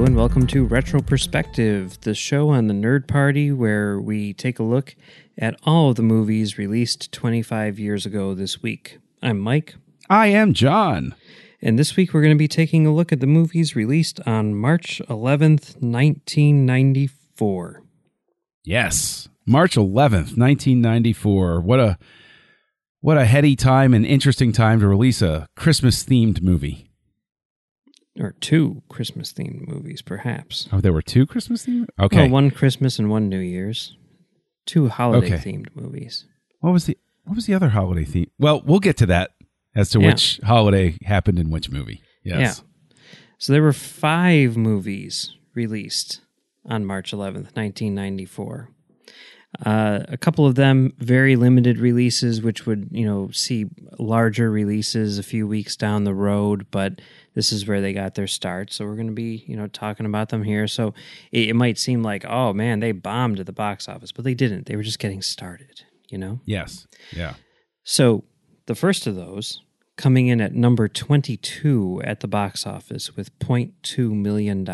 Hello and welcome to Retro Perspective, the show on the Nerd Party where we take a look at all of the movies released 25 years ago this week. I'm Mike, I am John. and this week we're going to be taking a look at the movies released on March 11th, 1994. Yes, March 11th, 1994. What a what a heady time and interesting time to release a Christmas themed movie. Or two Christmas themed movies, perhaps. Oh, there were two Christmas themed. Okay. Well, one Christmas and one New Year's. Two holiday Okay. themed movies. what was the what was the other holiday theme? Well, we'll get to that as to Yeah. which holiday happened in which movie. Yes. So there were five movies released on March 11th, 1994. Uh, a couple of them very limited releases, which would you know see larger releases a few weeks down the road. But this is where they got their start, so we're going to be you know talking about them here. So it, it might seem like oh man they bombed at the box office, but they didn't. They were just getting started. You know. Yes. Yeah. So the first of those coming in at number 22 at the box office with $0.2 million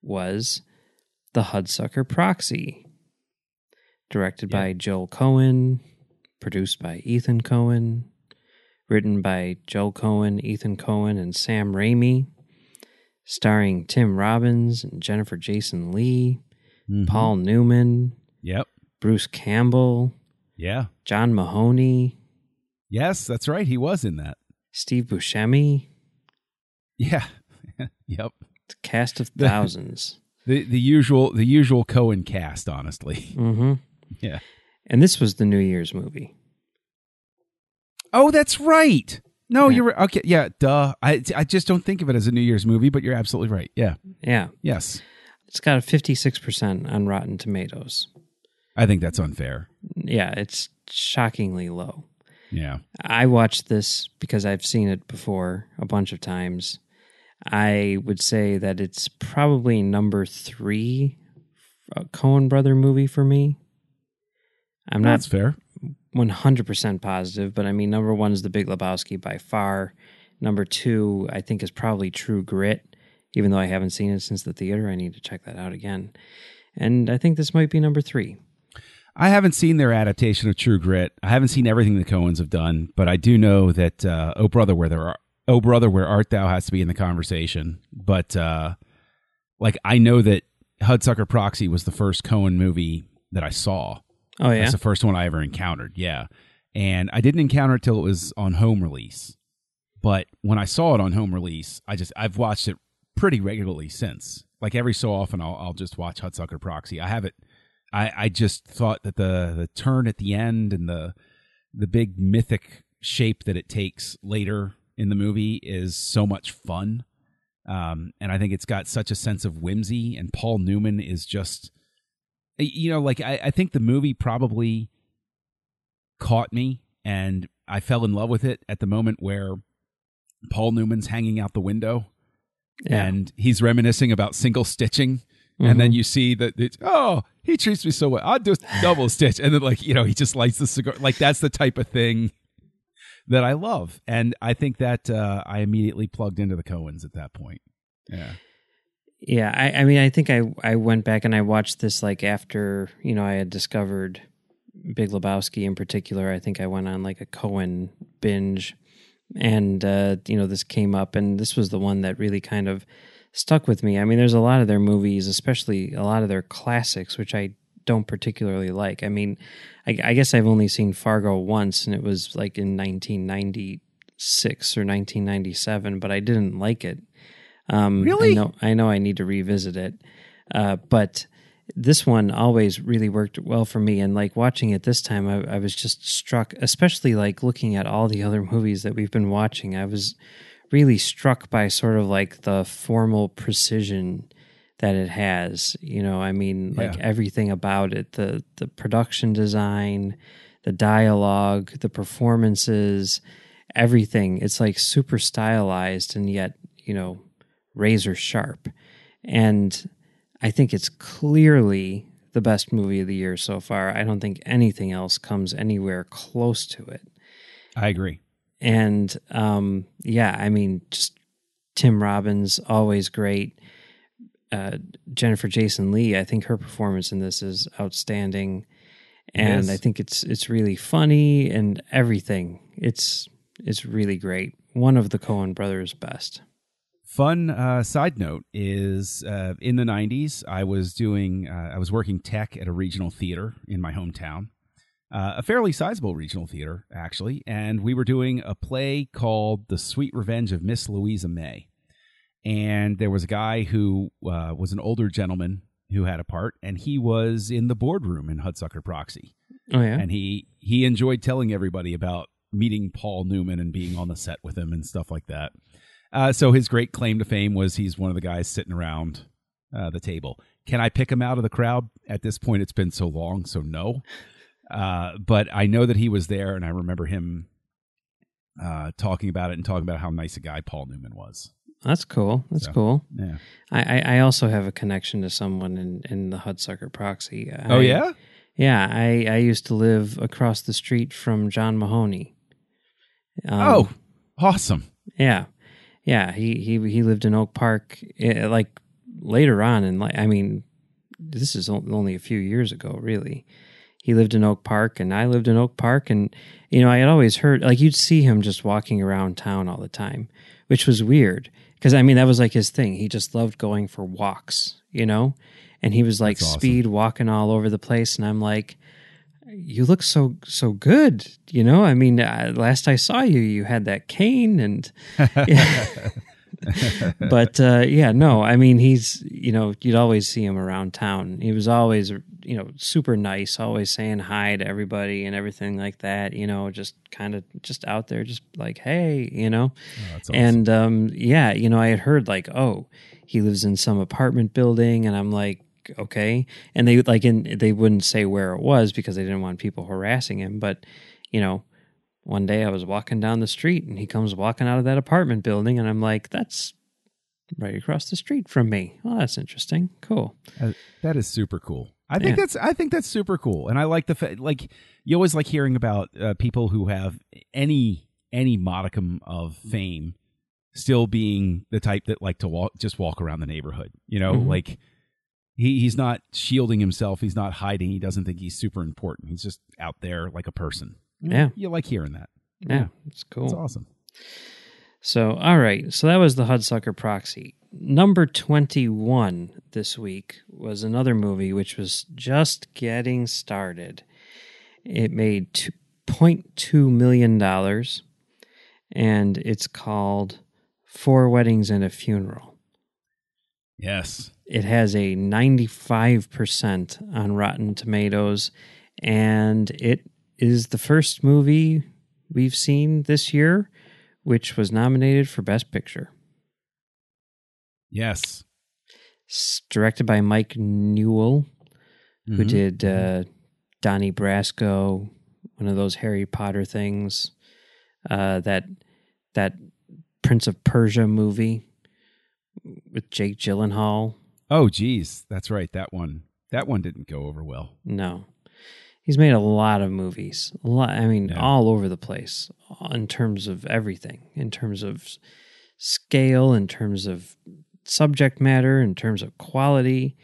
was The Hudsucker Proxy, directed by Joel Coen, produced by Ethan Coen, written by Joel Coen, Ethan Coen, and Sam Raimi, starring Tim Robbins and Jennifer Jason Lee, Mhm. Paul Newman, Yep. Bruce Campbell, Yeah. John Mahoney, Yes, that's right. He was in that. Steve Buscemi, Yeah. yep. it's cast of thousands. The the usual the usual Coen cast, honestly. hmm Yeah. And this was the New Year's movie. Oh, that's right. No, Yeah. you're. Okay, yeah, duh. I I just don't think of it as a New Year's movie, but you're absolutely right. Yeah. Yeah, Yes. it's got a 56% on Rotten Tomatoes. I think that's unfair. Yeah, it's shockingly low. Yeah. I watched this because I've seen it before a bunch of times. I would say that it's probably number three uh, Coen brother movie for me. I'm not That's fair. 100% positive, but I mean, number one is The Big Lebowski by far. Number two, I think, is probably True Grit, even though I haven't seen it since the theater. I need to check that out again. And I think this might be number three. I haven't seen their adaptation of True Grit. I haven't seen everything the Coens have done, but I do know that uh, Oh Brother, where there are Oh Brother, where art thou has to be in the conversation. But uh, like I know that Hudsucker Proxy was the first Coen movie that I saw. Oh, yeah? That's the first one I ever encountered. Yeah. And I didn't encounter it till it was on home release. But when I saw it on home release, I just I've watched it pretty regularly since. Like every so often I'll I'll just watch Hudsucker Proxy. I have it I, I just thought that the the turn at the end and the the big mythic shape that it takes later in the movie is so much fun. Um, and I think it's got such a sense of whimsy and Paul Newman is just you know, like I, I think the movie probably caught me and I fell in love with it at the moment where Paul Newman's hanging out the window Yeah. and he's reminiscing about single stitching. Mhm. And then you see that it's, oh, he treats me so well. I'll do double stitch. And then, like, you know, he just lights the cigar. Like, that's the type of thing that I love. And I think that uh, I immediately plugged into the Coens at that point. Yeah. Yeah, I, I mean, I think I, I went back and I watched this like after, you know, I had discovered Big Lebowski in particular. I think I went on like a Coen binge and, uh, you know, this came up and this was the one that really kind of stuck with me. I mean, there's a lot of their movies, especially a lot of their classics, which I don't particularly like. I mean, I, I guess I've only seen Fargo once and it was like in 1996 or 1997, but I didn't like it. Um, Really? I know, I know I need to revisit it. Uh, but this one always really worked well for me. And like watching it this time, I, I was just struck, especially like looking at all the other movies that we've been watching. I was really struck by sort of like the formal precision that it has. You know, I mean, like Yeah. everything about it the the production design, the dialogue, the performances, everything. It's like super stylized and yet, you know, razor sharp. And I think it's clearly the best movie of the year so far. I don't think anything else comes anywhere close to it. I agree. And um, yeah, I mean, just Tim Robbins, always great. Uh, Jennifer Jason Lee, I think her performance in this is outstanding, and Yes. I think it's it's really funny and everything. It's it's really great. One of the Coen brothers' best. Fun uh, side note is uh, in the 90s, I was doing, uh, I was working tech at a regional theater in my hometown, uh, a fairly sizable regional theater, actually. And we were doing a play called The Sweet Revenge of Miss Louisa May. And there was a guy who uh, was an older gentleman who had a part, and he was in the boardroom in Hudsucker Proxy. Oh yeah, And he, he enjoyed telling everybody about meeting Paul Newman and being on the set with him and stuff like that. Uh, so his great claim to fame was he's one of the guys sitting around uh, the table. Can I pick him out of the crowd? At this point, it's been so long, so no. Uh, but I know that he was there, and I remember him uh, talking about it and talking about how nice a guy Paul Newman was. that's cool. That's So- cool. Yeah. I, I I also have a connection to someone in in the Hudsucker Proxy. I, oh yeah. Yeah, I, I used to live across the street from John Mahoney. Um, oh, awesome. yeah, yeah. He he he lived in Oak Park. eh, like later on, and like I mean, this is only a few years ago, really. He lived in Oak Park, and I lived in Oak Park, and you know, I had always heard like you'd see him just walking around town all the time, which was weird because I mean that was like his thing. He just loved going for walks, you know, and he was like awesome. speed walking all over the place, and I'm like, you look so so good, you know. I mean, uh, last I saw you, you had that cane, and but uh, yeah, no, I mean, he's you know, you'd always see him around town. He was always you know super nice, always saying hi to everybody and everything like that. You know, just kind of just out there, just like hey, you know. Oh, awesome. And um, yeah, you know, I had heard like, oh, he lives in some apartment building, and I'm like, okay. And they like, in they wouldn't say where it was because they didn't want people harassing him. But you know, one day I was walking down the street, and he comes walking out of that apartment building, and I'm like, that's right across the street from me. Oh, that's interesting. Cool. Uh, that is super cool. I think Yeah. that's I think that's super cool, and I like the fa- like you always like hearing about uh, people who have any any modicum of fame still being the type that like to walk just walk around the neighborhood. You know, Mhm. like he he's not shielding himself, he's not hiding, he doesn't think he's super important. He's just out there like a person. Yeah. you like hearing that. Yeah, it's cool. It's awesome. So, all right. So that was the Hudsucker Proxy. Number 21 this week was another movie which was just getting started. It made $2.2 million and it's called Four Weddings and a Funeral. Yes. It has a 95% on Rotten Tomatoes and it is the first movie we've seen this year which was nominated for Best Picture. Yes. S- directed by Mike Newell, who Mhm. did uh, Donnie Brasco, one of those Harry Potter things, uh, that that Prince of Persia movie with Jake Gyllenhaal. Oh geez, that's right. That one that one didn't go over well. No, he's made a lot of movies. A lot, I mean, Yeah. all over the place in terms of everything, in terms of scale, in terms of subject matter, in terms of quality.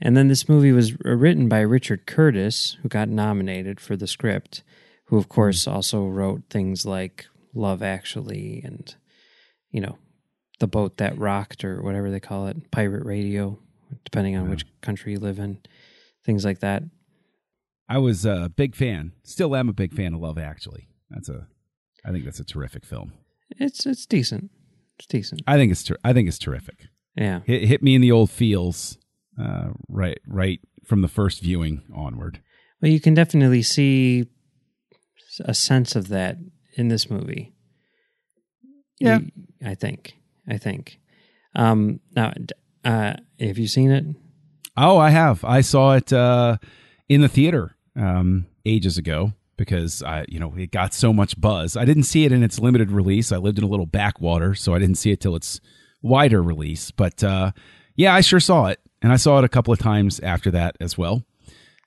And then this movie was uh, written by Richard Curtis, who got nominated for the script, who, of course, also wrote things like Love Actually and, you know, The Boat That Rocked or whatever they call it, Pirate Radio, depending on Yeah. which country you live in, things like that. I was a big fan. Still am a big fan of Love Actually. That's a I think that's a terrific film. It's it's decent. It's decent. I think it's ter- I think it's terrific. Yeah. Hit, hit me in the old feels uh, right right from the first viewing onward. Well, you can definitely see a sense of that in this movie. Yeah. I think. I think. Um, now, Uh, have you seen it? Oh, I have. I saw it uh, in the theater um, ages ago because I, you know, it got so much buzz. I didn't see it in its limited release. I lived in a little backwater, so I didn't see it till its wider release. But uh, yeah, I sure saw it, and I saw it a couple of times after that as well.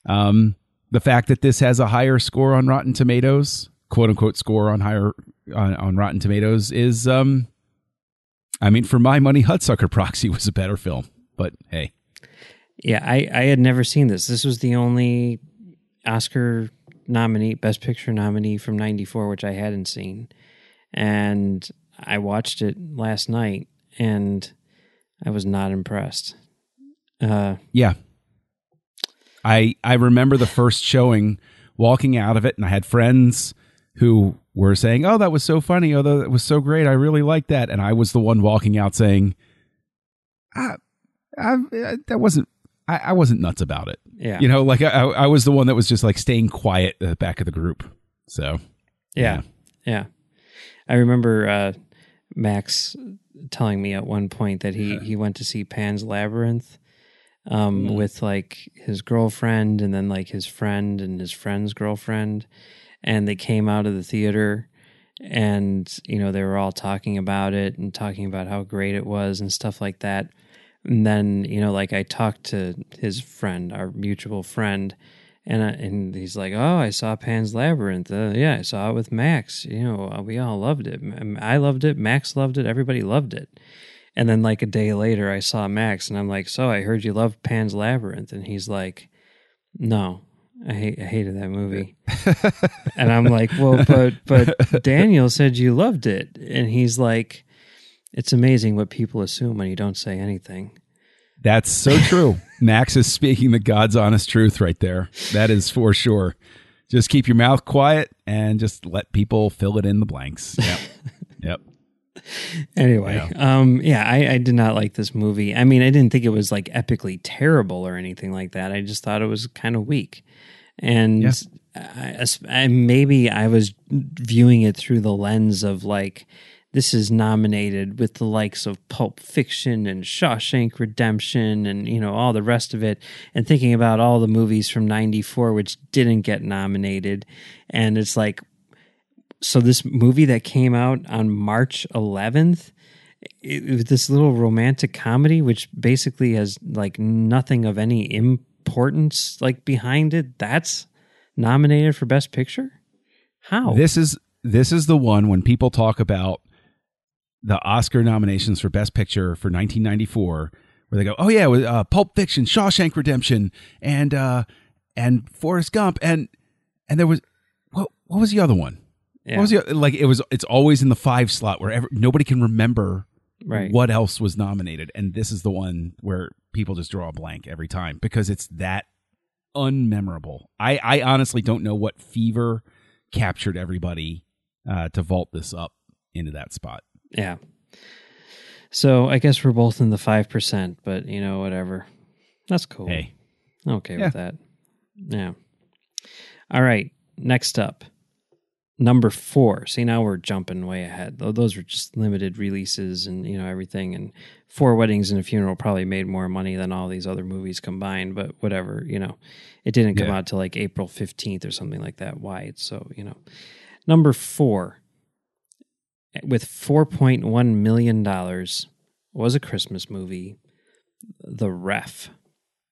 Um, the fact that this has a higher score on Rotten Tomatoes, quote unquote score on higher on, on Rotten Tomatoes, is, um, I mean, for my money, Hudsucker Proxy was a better film. But hey, Yeah, I, I had never seen this. This was the only Oscar nominee, Best Picture nominee from '94, which I hadn't seen, and I watched it last night, and I was not impressed. Uh, Yeah. I I remember the first showing walking out of it and I had friends who were saying, "Oh, that was so funny. Oh, that was so great. I really liked that." And I was the one walking out saying, "I, I that wasn't I, I wasn't nuts about it." yeah, You know, like I I was the one that was just like staying quiet at the back of the group. So, Yeah. Yeah. I remember uh, Max telling me at one point that he, he went to see Pan's Labyrinth um, with like his girlfriend and then like his friend and his friend's girlfriend. And they came out of the theater and, you know, they were all talking about it and talking about how great it was and stuff like that. And then, you know, like I talked to his friend, our mutual friend, and I, and he's like, "Oh, I saw Pan's Labyrinth. Uh, yeah, I saw it with Max. You know, uh, we all loved it. i loved it. Max loved it. Everybody loved it." And then, like a day later, I saw Max, and I'm like, "So I heard you love Pan's Labyrinth," and he's like, "No, I hate, I hated that movie." and I'm like, "Well, but but Daniel said you loved it," and he's like, "It's amazing what people assume when you don't say anything." that's so true. Max is speaking the God's honest truth right there. That is for sure. Just keep your mouth quiet and just let people fill it in the blanks. Yep. yep. Anyway, um, yeah, I, I did not like this movie. I mean, I didn't think it was like epically terrible or anything like that. I just thought it was kind of weak, and Yeah. I, I, maybe I was viewing it through the lens of like this is nominated with the likes of Pulp Fiction and Shawshank Redemption and you know all the rest of it, and thinking about all the movies from '94 which didn't get nominated, and it's like so this movie that came out on March 11th it, this little romantic comedy which basically has like nothing of any importance like behind it that's nominated for best picture how This is this is the one when people talk about the Oscar nominations for Best Picture for 1994, where they go, "Oh yeah, with uh, Pulp Fiction, Shawshank Redemption, and uh, and Forrest Gump, and and there was what what was the other one? Yeah. What was the like? It was it's always in the five slot where ever, nobody can remember Right. what else was nominated, and this is the one where people just draw a blank every time because it's that unmemorable. I I honestly don't know what fever captured everybody uh, to vault this up into that spot. yeah so i guess we're both in the 5% but you know whatever that's cool Hey, Okay Yeah. with that. Yeah. All right. Next up, number four. See, now we're jumping way ahead. Those were just limited releases and you know everything. And Four Weddings and a Funeral probably made more money than all these other movies combined. But whatever, you know, it didn't come Yeah. out till like April fifteenth or something like that wide. So you know, number four with four point one million dollars was a Christmas movie, The Ref.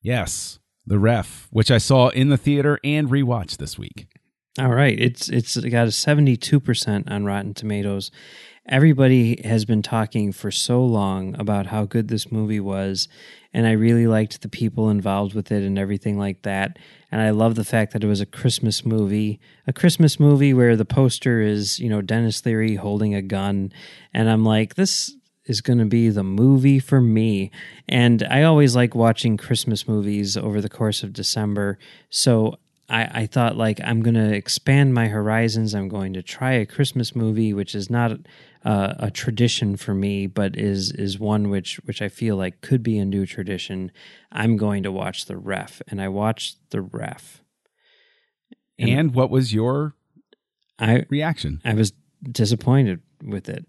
yes, the ref, which I saw in the theater and rewatched this week. All right, it's it's got a seventy two percent on Rotten Tomatoes. Everybody has been talking for so long about how good this movie was, and I really liked the people involved with it and everything like that. And I love the fact that it was a Christmas movie, a Christmas movie where the poster is you know Denis Leary holding a gun, and I'm like this is going to be the movie for me. And I always like watching Christmas movies over the course of December. So I, I thought like I'm going to expand my horizons. I'm going to try a Christmas movie, which is not uh, a tradition for me, but is is one which which I feel like could be a new tradition. I'm going to watch the Ref, and I watched the Ref. And- And what was your I reaction? I was disappointed with it,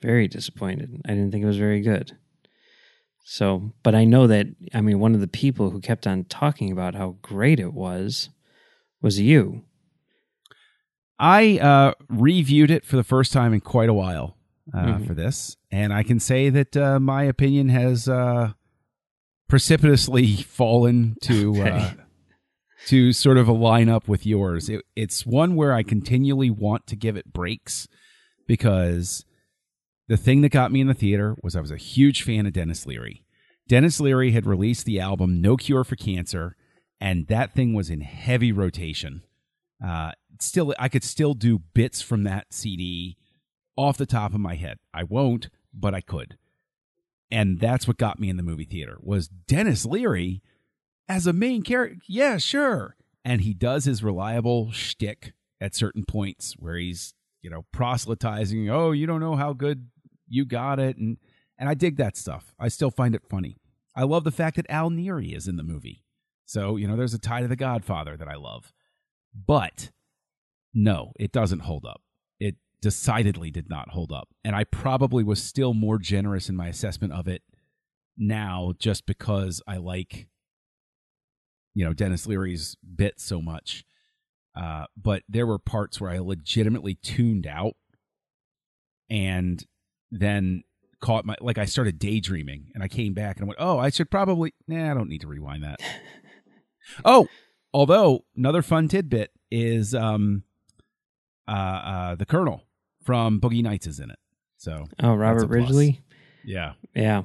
very disappointed. I didn't think it was very good. So, but I know that I mean one of the people who kept on talking about how great it was was you. I uh, reviewed it for the first time in quite a while uh, Mhm. for this, and I can say that uh, my opinion has uh, precipitously fallen to uh, Okay. to sort of a line up with yours. It, it's one where I continually want to give it breaks because the thing that got me in the theater was I was a huge fan of Denis Leary. Denis Leary had released the album No Cure for Cancer, and that thing was in heavy rotation. Uh, still, I could still do bits from that CD off the top of my head. I won't, but I could. And that's what got me in the movie theater was Denis Leary as a main character. Yeah, sure. And he does his reliable shtick at certain points where he's, you know, proselytizing. Oh, you don't know how good you got it, and and I dig that stuff. I still find it funny. I love the fact that Al Neri is in the movie. So you know, there's a tie to The Godfather that I love. But no, it doesn't hold up. It decidedly did not hold up. And I probably was still more generous in my assessment of it now just because I like you know Denis Leary's bit so much. Uh, but there were parts where I legitimately tuned out and then caught my like I started daydreaming and I came back and I went, "Oh, I should probably nah, I don't need to rewind that." oh, although another fun tidbit is um uh uh the Colonel from Boogie Nights is in it. So, Oh, Robert. Ridgely. yeah. Yeah,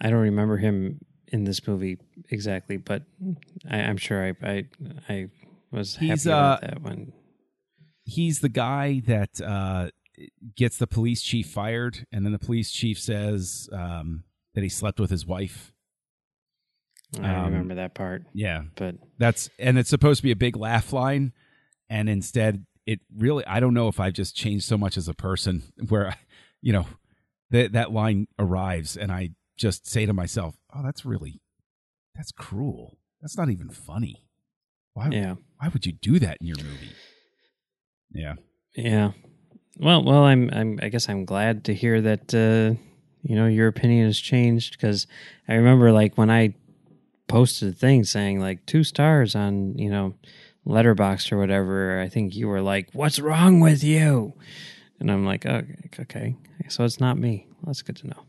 I don't remember him in this movie exactly, but I, I'm sure I I, I was He's, happy about uh, that one. He's the guy that uh gets the police chief fired and then the police chief says um that he slept with his wife. I don't um, remember that part, Yeah. but That's and it's supposed to be a big laugh line, and instead it really I don't know if I've just changed so much as a person where you know that that line arrives and I just say to myself, "Oh, that's really that's cruel. That's not even funny. Why yeah, why would you do that in your movie?" Yeah. yeah. Well, well, I'm I'm I guess I'm glad to hear that uh, you know your opinion has changed because I remember like when I posted a thing saying like two stars on you know letterboxd or whatever. I think you were like what's wrong with you? And i'm like oh, okay. So it's not me. That's good to know.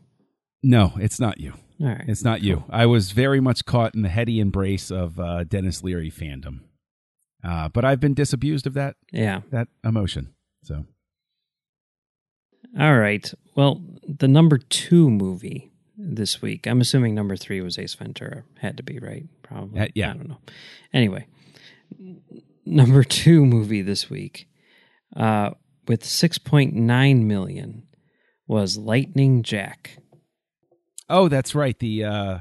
No, it's not you. all right. It's not you. I was very much caught in the heady embrace of uh, Denis Leary fandom, uh, but I've been disabused of that yeah. that emotion. So. All right. Well the number two movie this week i'm assuming number three was ace ventura had to be right probably Uh, yeah. i don't know anyway number two movie this week uh, with 6.9 million was lightning jack Oh, that's right. The uh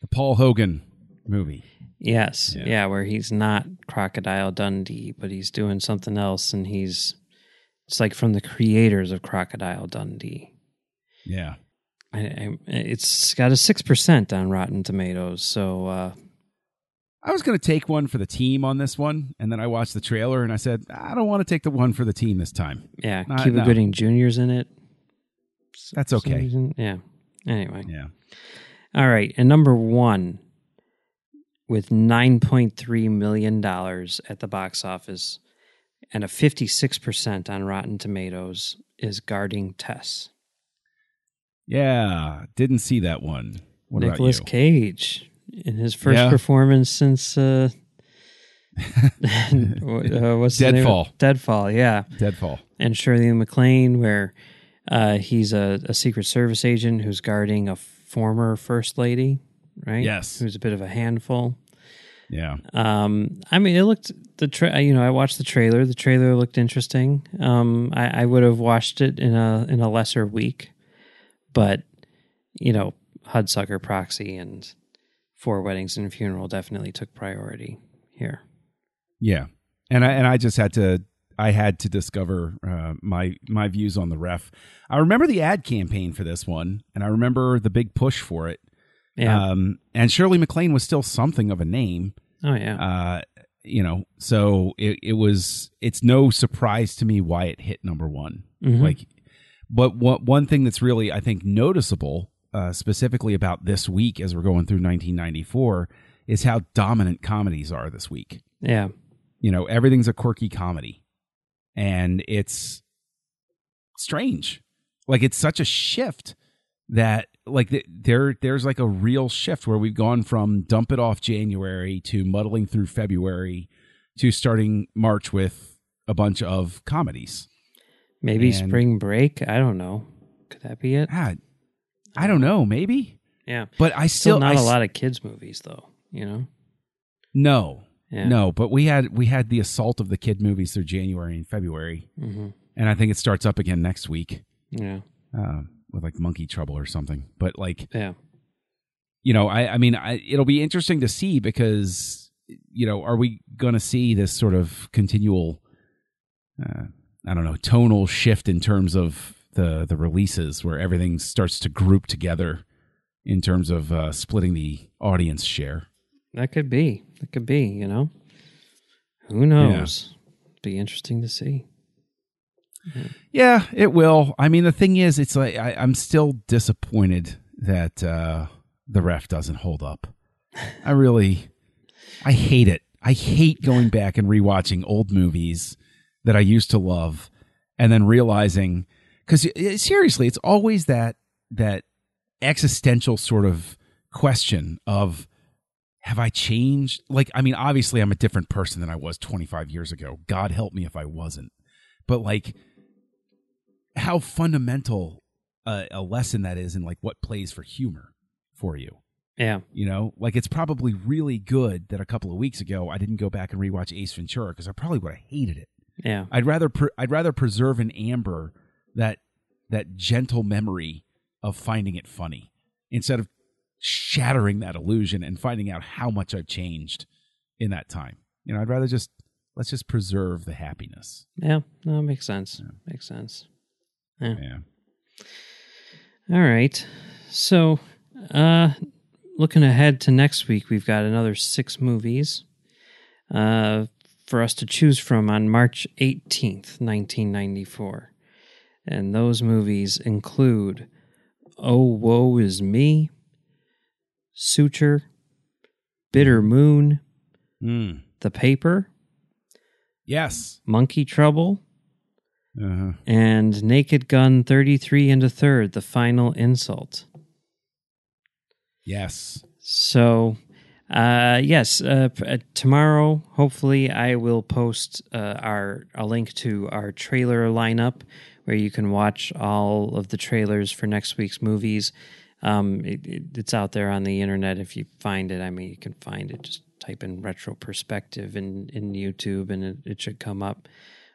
the Paul Hogan movie. Yes. Yeah. Yeah. where he's not Crocodile Dundee, but he's doing something else and he's it's like from the creators of Crocodile Dundee. Yeah. I, I, it's got a 6% on Rotten Tomatoes. So, uh, I was going to take one for the team on this one, and then I watched the trailer and I said, I don't want to take the one for the team this time. yeah, Uh, Cuba no. Gooding Jr.'s in it. That's okay. Yeah. Anyway. Yeah. All right. And number one, with $9.3 million at the box office and a 56% on Rotten Tomatoes, is Guarding Tess. Yeah. Didn't see that one. What you? Cage in his first Yeah. performance since uh, uh, what's Deadfall. Deadfall, yeah, Deadfall. and Shirley MacLaine, where uh, he's a, a Secret Service agent who's guarding a former First Lady, right? Yes. who's a bit of a handful. Yeah. Um, I mean, it looked the tra- you know I watched the trailer. The trailer looked interesting. Um, I, I would have watched it in a in a lesser week, but you know, Hudsucker Proxy and Four Weddings and a Funeral definitely took priority here. Yeah. And I and I just had to I had to discover uh, my my views on the ref. I remember the ad campaign for this one, and I remember the big push for it. Yeah. Um, and Shirley MacLaine was still something of a name. oh yeah. Uh, you know, so it, it was. It's no surprise to me why it hit number one. Mhm. Like, but one one thing that's really I think noticeable uh, specifically about this week as we're going through 1994 is how dominant comedies are this week. Yeah. You know, everything's a quirky comedy, and it's strange. Like it's such a shift that like th- there there's like a real shift where we've gone from dump it off January to muddling through February to starting March with a bunch of comedies. Maybe And- spring break. I don't know. Could that be it? Ah, I don't know, maybe, Yeah. but I Still still not I a lot of kids movies though. You know. No, Yeah. no, but we had we had the assault of the kid movies through January and February, hmm and I think it starts up again next week Yeah. uh, with like Monkey Trouble or something. But like Yeah. you know, I, I mean, I, it'll be interesting to see because, you know, are we going to see this sort of continual, uh, I don't know, tonal shift in terms of the the releases where everything starts to group together in terms of uh, splitting the audience share? That could be. That could be. You know. Who knows? Be interesting to see. Yeah, it will. I mean, the thing is, it's like I, I'm still disappointed that uh, the ref doesn't hold up. I really, I hate it. I hate going back and rewatching old movies that I used to love, and then realizing because seriously, it's always that that existential sort of question of have I changed? Like, I mean, obviously, I'm a different person than I was 25 years ago. God help me if I wasn't. But like, how fundamental a, a lesson that is in like what plays for humor for you. Yeah. You know, like it's probably really good that a couple of weeks ago I didn't go back and rewatch Ace Ventura because I probably would have hated it. Yeah. I'd rather pre- I'd rather preserve in amber that that gentle memory of finding it funny instead of shattering that illusion and finding out how much I've changed in that time. You know, I'd rather just let's just preserve the happiness. Yeah. No, it makes sense. Makes sense. Yeah. All right. So, uh, looking ahead to next week, we've got another six movies uh, for us to choose from on March 18th, 1994. And those movies include Oh, Woe Is Me, Suture, Bitter Moon, Mm. The Paper, Yes. Monkey Trouble, Uh-huh. and Naked Gun 33 and a third, The Final Insult. Yes. So, uh, yes, uh, p- uh, tomorrow, hopefully, I will post uh, our a link to our trailer lineup where you can watch all of the trailers for next week's movies. Um, it, it, it's out there on the internet if you find it. I mean, you can find it. Just type in retro perspective in, in YouTube, and it, it should come up.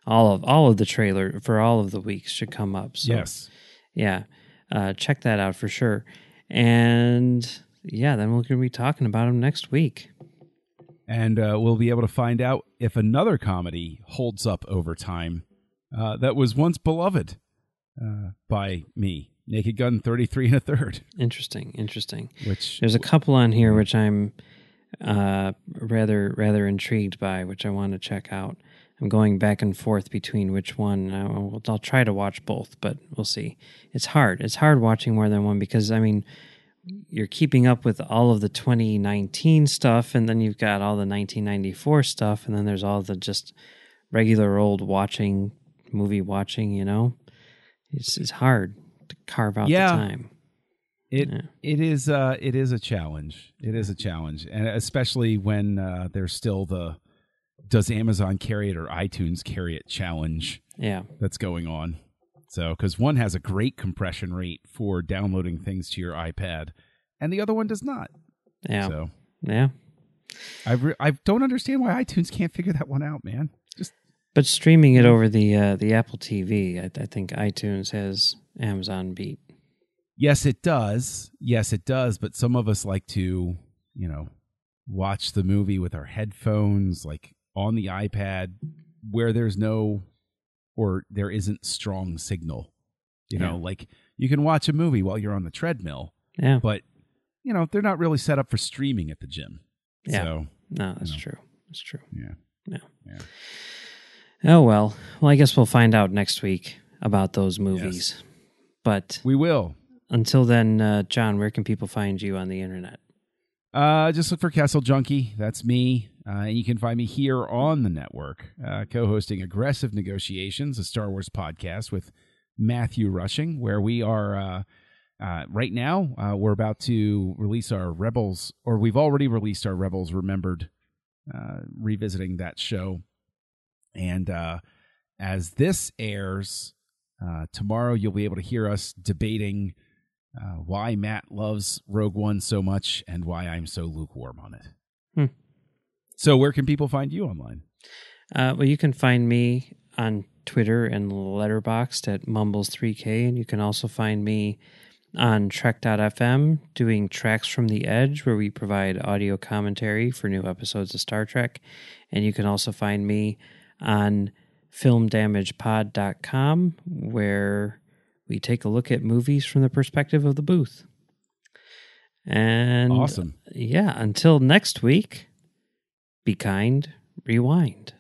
All of all of the trailer for all of the weeks should come up. So, Yes. yeah, uh, check that out for sure. And yeah, then we're going to be talking about them next week. And uh, we'll be able to find out if another comedy holds up over time uh, that was once beloved uh, by me. Naked Gun 33 and a third, Interesting, interesting. which There's a couple on here which I'm uh, rather rather intrigued by, which I want to check out. I'm going back and forth between which one. I'll, I'll try to watch both, but we'll see. It's hard. It's hard watching more than one because I mean, you're keeping up with all of the 2019 stuff, and then you've got all the 1994 stuff, and then there's all the just regular old watching movie watching. You know, it's it's hard to carve out Yeah. the time. It Yeah. it is uh it is a challenge. It is a challenge, and especially when uh, there's still the does Amazon carry it or iTunes carry it challenge Yeah, that's going on. So because one has a great compression rate for downloading things to your iPad, and the other one does not. yeah, So yeah. I re- I don't understand why iTunes can't figure that one out, man. Just But streaming it over the uh, the Apple TV, I, I think iTunes has Amazon beat. yes, it does. Yes, it does. But some of us like to, you know, watch the movie with our headphones, like on the iPad, where there's no or there isn't strong signal. You know, Yeah. like you can watch a movie while you're on the treadmill, Yeah, but you know they're not really set up for streaming at the gym. Yeah. So no, that's know. true. That's true. yeah. No. Yeah. Oh well. Well, I guess we'll find out next week about those movies. But We will. until then, uh, John, where can people find you on the internet? Uh, just look for Castle Junkie. That's me. Uh, and you can find me here on the network, uh, co hosting Aggressive Negotiations, a Star Wars podcast with Matthew Rushing, where we are uh, uh, right now. Uh, we're about to release our Rebels, or we've already released our Rebels Remembered, uh, revisiting that show. And as this airs tomorrow, you'll be able to hear us debating why Matt loves Rogue One so much and why I'm so lukewarm on it. Hmm. So, where can people find you online? Uh, well, you can find me on Twitter and Letterboxd at Mumbles3K, and you can also find me on Trek.fm doing Tracks from the Edge, where we provide audio commentary for new episodes of Star Trek. And you can also find me on filmdamagepod.com, where we take a look at movies from the perspective of the booth. And Awesome. yeah, until next week, be kind, rewind.